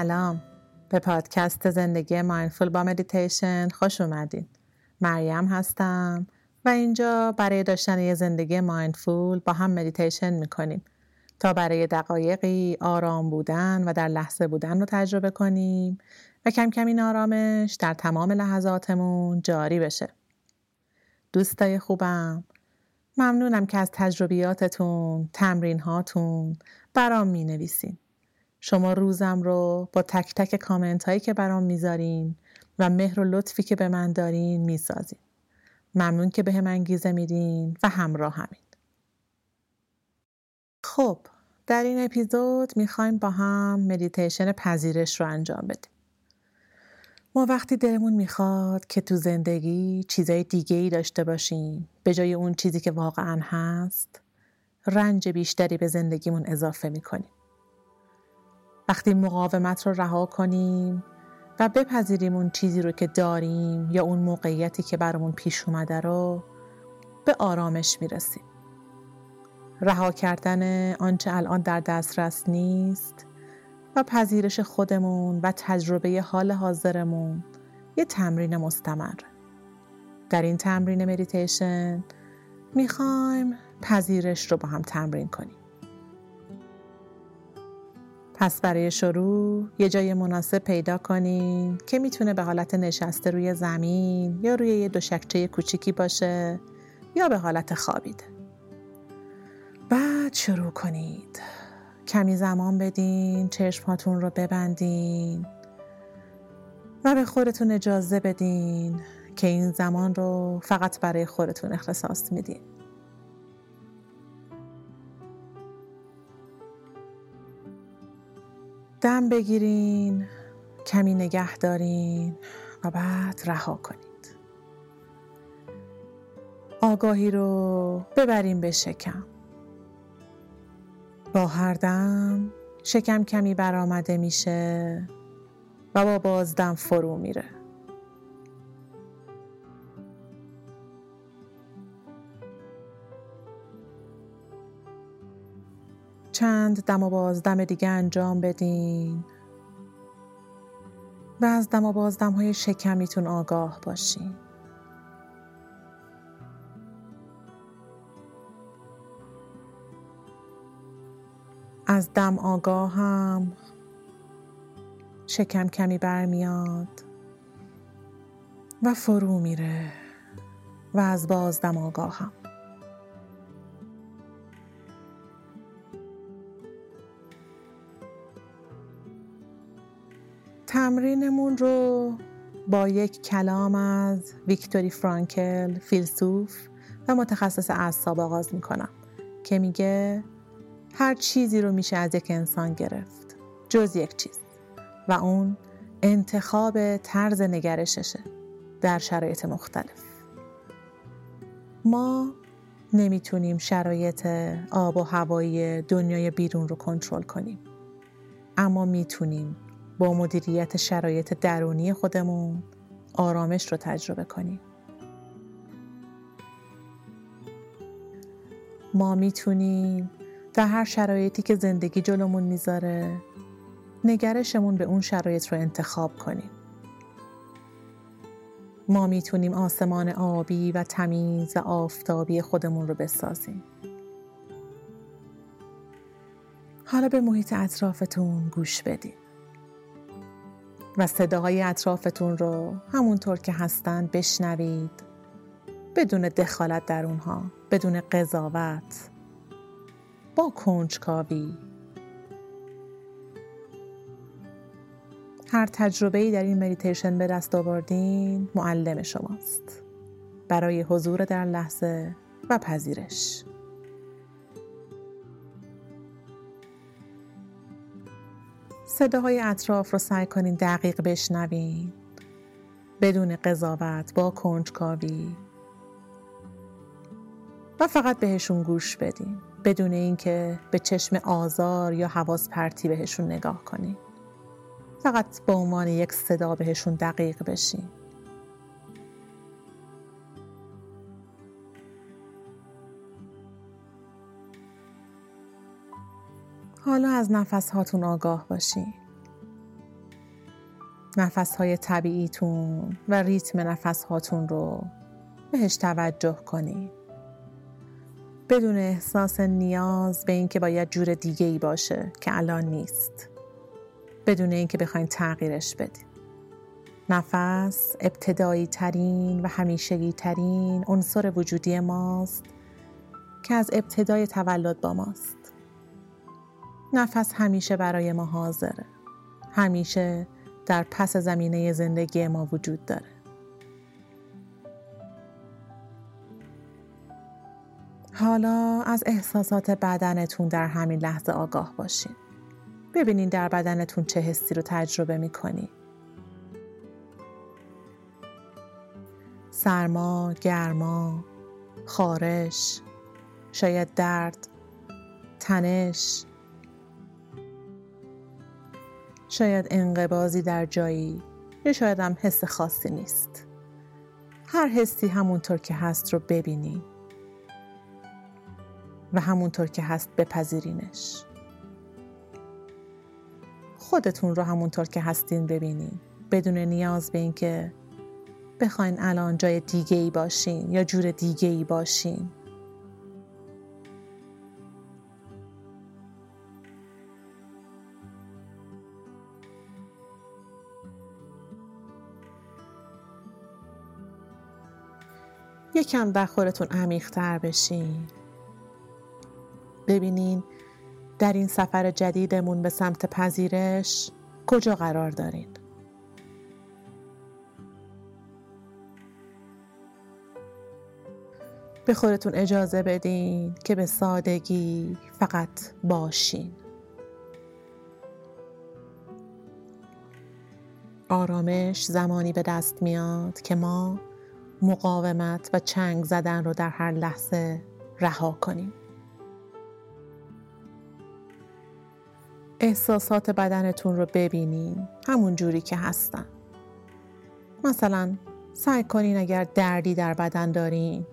سلام. به پادکست زندگی mindful با مدیتیشن خوش اومدین. مریم هستم و اینجا برای داشتن یه زندگی mindful با هم مدیتیشن می‌کنیم. تا برای دقایقی آرام بودن و در لحظه بودن رو تجربه کنیم و کم کم این آرامش در تمام لحظاتمون جاری بشه. دوستای خوبم ممنونم که از تجربیاتتون، تمرین هاتون برام می نویسین. شما روزم رو با تک تک کامنت هایی که برام می‌ذارین و مهر و لطفی که به من دارین می‌سازین. ممنون که به هم انگیزه میدین و همراه همین. خب در این اپیزود می‌خوایم با هم مدیتیشن پذیرش رو انجام بدیم. ما وقتی دلمون می‌خواد که تو زندگی چیزای دیگه ای داشته باشیم به جای اون چیزی که واقعا هست رنج بیشتری به زندگیمون اضافه می‌کنیم. وقتی مقاومت رو رها کنیم و بپذیریم اون چیزی رو که داریم یا اون موقعیتی که برامون پیش اومده رو به آرامش می‌رسیم. رها کردن آنچه الان در دسترس نیست و پذیرش خودمون و تجربه حال حاضرمون یه تمرین مستمر. در این تمرین مدیتیشن می‌خوایم پذیرش رو با هم تمرین کنیم. پس برای شروع یه جای مناسب پیدا کنین که می‌تونه به حالت نشسته روی زمین یا روی یه دوشکچه کوچیکی باشه یا به حالت خوابیده. بعد شروع کنید. کمی زمان بدین چشماتون رو ببندین و به خودتون اجازه بدین که این زمان رو فقط برای خودتون اختصاص میدین. دم بگیرین کمی نگه دارین و بعد رها کنید. آگاهی رو ببریم به شکم. با هر دم شکم کمی برآمده میشه و با بازدم فرو میره. چند دم و بازدم دیگه انجام بدین و از دم و بازدم های شکمیتون آگاه باشین. از دم آگاه هم شکم کمی برمیاد و فرو میره و از بازدم آگاه تمرینمون رو با یک کلام از ویکتوری فرانکل فیلسوف و متخصص اعصاب آغاز می‌کنم که میگه هر چیزی رو میشه از یک انسان گرفت جز یک چیز و اون انتخاب طرز نگرششه در شرایط مختلف. ما نمی‌تونیم شرایط آب و هوایی دنیای بیرون رو کنترل کنیم اما می‌تونیم با مدیریت شرایط درونی خودمون آرامش رو تجربه کنیم. ما می‌تونیم در هر شرایطی که زندگی جلومون می‌ذاره نگرشمون به اون شرایط رو انتخاب کنیم. ما می‌تونیم آسمان آبی و تمیز و آفتابی خودمون رو بسازیم. حالا به محیط اطرافتون گوش بدید و صداهای اطرافتون رو همونطور که هستن بشنوید. بدون دخالت در اونها بدون قضاوت. با کنجکاوی. هر تجربه در این مدیتیشن به دست آوردین معلم شماست. برای حضور در لحظه و پذیرش. صداهای اطراف رو سعی کنین دقیق بشنوین. بدون قضاوت با کنجکاوی. و فقط بهشون گوش بدین. بدون اینکه به چشم آزار یا حواس پرتی بهشون نگاه کنین. فقط به عنوان یک صدا بهشون دقیق بشین. حالا از نفس هاتون آگاه باشین نفس های طبیعیتون و ریتم نفس هاتون رو بهش توجه کنید. بدون احساس نیاز به اینکه باید جور دیگه ای باشه که الان نیست. بدون اینکه بخواین تغییرش بدین. نفس ابتدایی ترین و همیشگی ترین عنصر وجودی ماست که از ابتدای تولد با ماست. نفس همیشه برای ما حاضره. همیشه در پس زمینه زندگی ما وجود داره. حالا از احساسات بدنتون در همین لحظه آگاه باشین. ببینین در بدنتون چه حسی رو تجربه می‌کنی. سرما، گرما، خارش، شاید درد، تنش، شاید انقبازی در جایی یا شاید هم حس خاصی نیست. هر حسی همونطور که هست رو ببینی و همونطور که هست بپذیرینش. خودتون رو همونطور که هستین ببینین بدون نیاز به اینکه بخواین الان جای دیگه ای باشین یا جور دیگه ای باشین یکم در خودتون عمیقتر بشین. ببینین در این سفر جدیدمون به سمت پذیرش کجا قرار دارین. به خودتون اجازه بدین که به سادگی فقط باشین. آرامش زمانی به دست میاد که ما مقاومت و چنگ زدن رو در هر لحظه رها کنیم. احساسات بدنتون رو ببینین همون جوری که هستن. مثلا سعی کنین اگر دردی در بدن دارین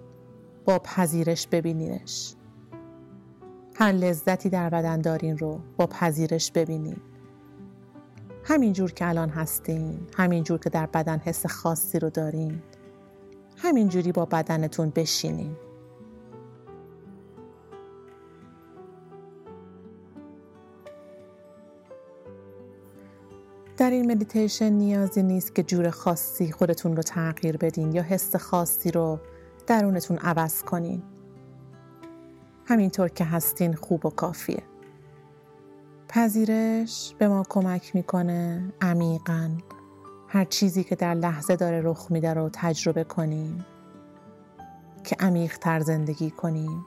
با پذیرش ببینینش. هر لذتی در بدن دارین رو با پذیرش ببینین. همین جور که الان هستین همین جور که در بدن حس خاصی رو دارین. همین جوری با بدنتون بشینین در این مدیتیشن نیازی نیست که جور خاصی خودتون رو تغییر بدین یا حس خاصی رو درونتون عوض کنین. همینطور که هستین خوب و کافیه. پذیرش به ما کمک می‌کنه عمیقا هر چیزی که در لحظه داره رخ میده رو تجربه کنیم. که عمیقتر زندگی کنیم.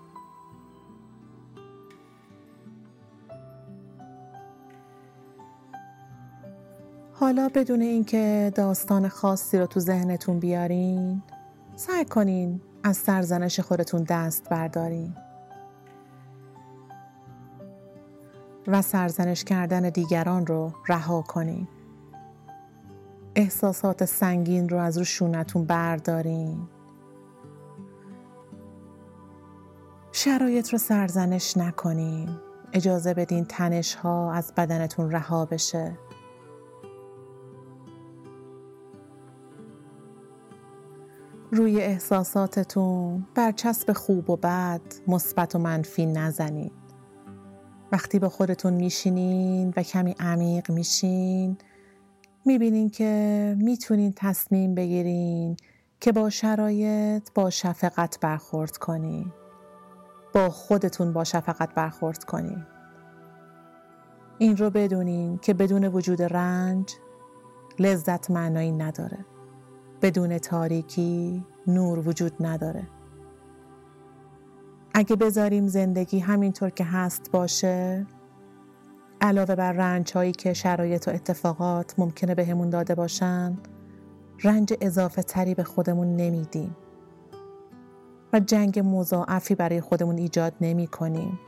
حالا بدون اینکه داستان خاصی رو تو ذهنتون بیارین سعی کنین از سرزنش خودتون دست بردارین. و سرزنش کردن دیگران رو رها کنین. احساسات سنگین رو از رو شونتون بردارین. شرایط رو سرزنش نکنین. اجازه بدین تنش ها از بدنتون رها بشه. روی احساساتتون برچسب خوب و بد مثبت و منفی نزنید وقتی با خودتون میشینین و کمی عمیق میشین می‌بینین که می‌تونین تصمیم بگیرین که با شرایط با شفقت برخورد کنین با خودتون با شفقت برخورد کنین این رو بدونین که بدون وجود رنج لذت معنایی نداره. بدون تاریکی نور وجود نداره. اگه بذاریم زندگی همینطور که هست باشه علاوه بر رنج هایی که شرایط و اتفاقات ممکنه بهمون داده باشن رنج اضافه تری به خودمون نمیدیم و جنگ مضاعفی برای خودمون ایجاد نمی کنیم.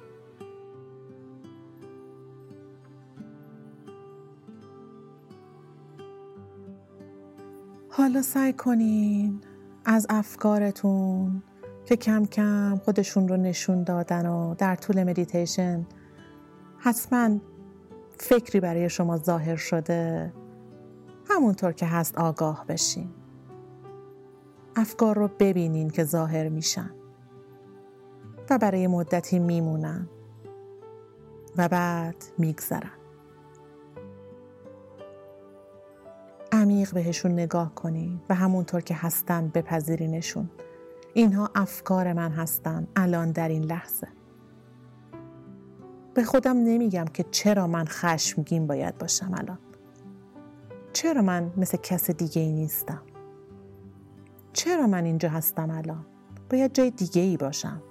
حالا سعی کنین از افکارتون که کم کم خودشون رو نشون دادن و در طول مدیتیشن حتما فکری برای شما ظاهر شده. همونطور که هست آگاه بشین. افکار رو ببینین که ظاهر میشن. و برای مدتی میمونن. و بعد میگذرن. عمیق بهشون نگاه کنین و همونطور که هستن بپذیرینشون. اینها افکار من هستن الان در این لحظه. به خودم نمیگم که چرا من خشمگین باید باشم الان. چرا من مثل کس دیگه ای نیستم؟ چرا من اینجا هستم الان؟ باید جای دیگه ای باشم.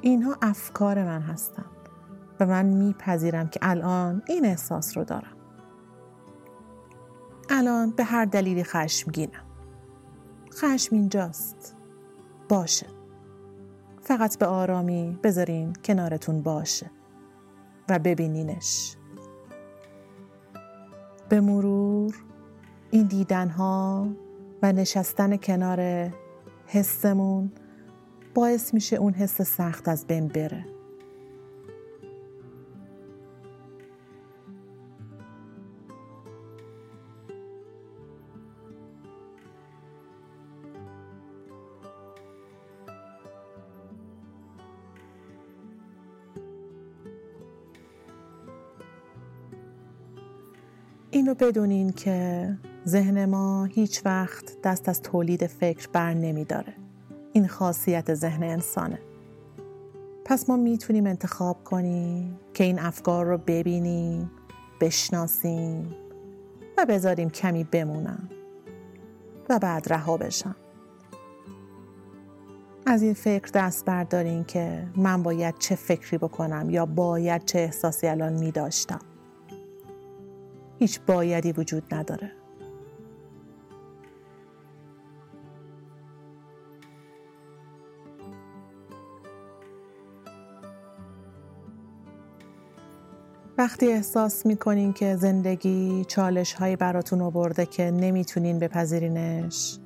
اینها افکار من هستند و من میپذیرم که الان این احساس رو دارم. الان به هر دلیلی خشمگینم. خشم اینجاست. باشه. فقط به آرامی بذارین کنارتون باشه و ببینینش. به مرور این دیدنها و نشستن کنار حسمون باعث میشه اون حس سخت از بین بره. اینو بدونین که ذهن ما هیچ وقت دست از تولید فکر بر نمی داره. این خاصیت ذهن انسانه. پس ما می‌تونیم انتخاب کنیم که این افکار رو ببینیم، بشناسیم و بذاریم کمی بمونن و بعد رها بشن. از این فکر دست بردارین که من باید چه فکری بکنم یا باید چه احساسی الان می داشتم. هیچ بایدی وجود نداره. وقتی احساس می‌کنین که زندگی چالش هایی براتون آورده که نمی‌تونین بپذیرینش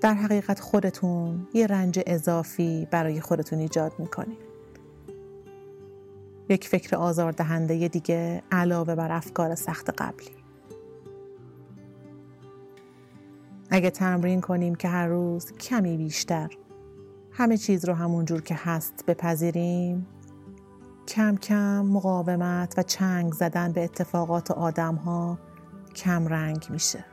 در حقیقت خودتون یه رنج اضافی برای خودتون ایجاد می‌کنین یک فکر آزاردهنده دیگه علاوه بر افکار سخت قبلی. اگه تمرین کنیم که هر روز کمی بیشتر همه چیز رو همون جور که هست بپذیریم کم کم مقاومت و چنگ زدن به اتفاقات و آدم ها کم رنگ میشه.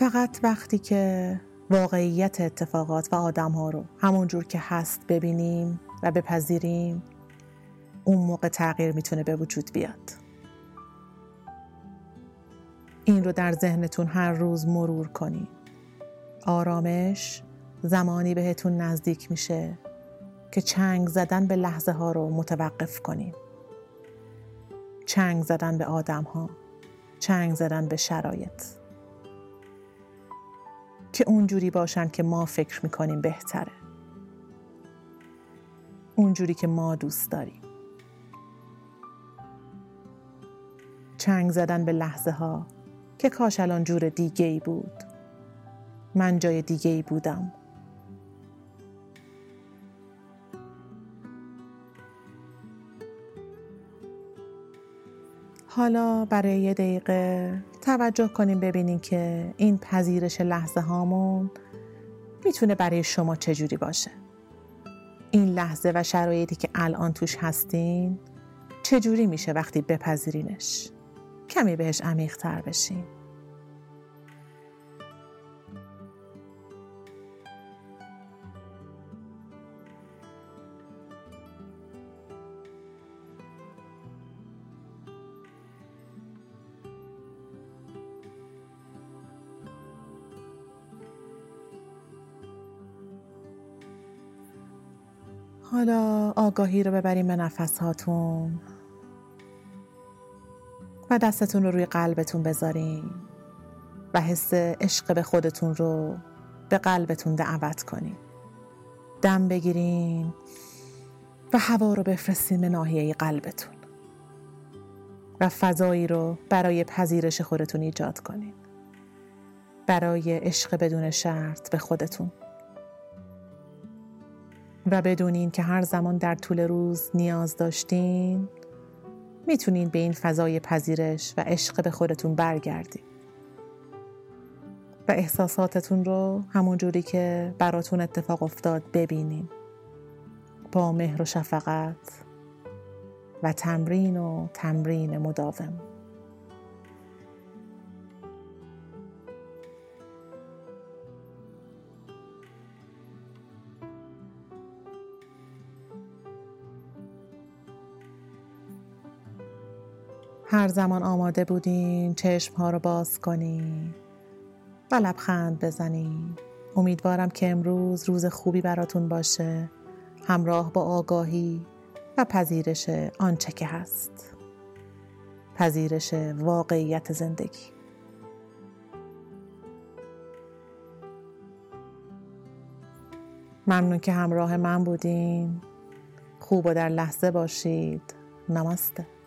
فقط وقتی که واقعیت اتفاقات و آدم ها رو همون جور که هست ببینیم و بپذیریم اون موقع تغییر می‌تونه به وجود بیاد. این رو در ذهنتون هر روز مرور کنید آرامش زمانی بهتون نزدیک میشه که چنگ زدن به لحظه ها رو متوقف کنیم چنگ زدن به آدم ها چنگ زدن به شرایط. که اونجوری باشن که ما فکر می‌کنیم بهتره. اونجوری که ما دوست داریم. چنگ زدن به لحظه ها که کاش الان جور دیگه ای بود. من جای دیگه ای بودم. حالا برای یه دقیقه توجه کنیم ببینیم که این پذیرش لحظه هامون می‌تونه برای شما چجوری باشه. این لحظه و شرایطی که الان توش هستین چجوری میشه وقتی بپذیرینش؟ کمی بهش عمیق تر بشین. حالا آگاهی رو ببریم به نفس هاتون و دستتون رو روی قلبتون بذارین و حس عشق به خودتون رو به قلبتون دعوت کنین دم بگیرین و هوا رو بفرستین به ناحیه قلبتون و فضایی رو برای پذیرش خودتون ایجاد کنین برای عشق بدون شرط به خودتون. و بدونین که هر زمان در طول روز نیاز داشتین می‌تونین به این فضای پذیرش و عشق به خودتون برگردین. و احساساتتون رو همون جوری که براتون اتفاق افتاد ببینین. با مهر و شفقت و تمرین و تمرین مداوم. هر زمان آماده بودین چشم ها رو باز کنین و لبخند بزنین امیدوارم که امروز روز خوبی براتون باشه. همراه با آگاهی و پذیرش آنچه که هست. پذیرش واقعیت زندگی. ممنون که همراه من بودین. خوب و در لحظه باشید. نمسته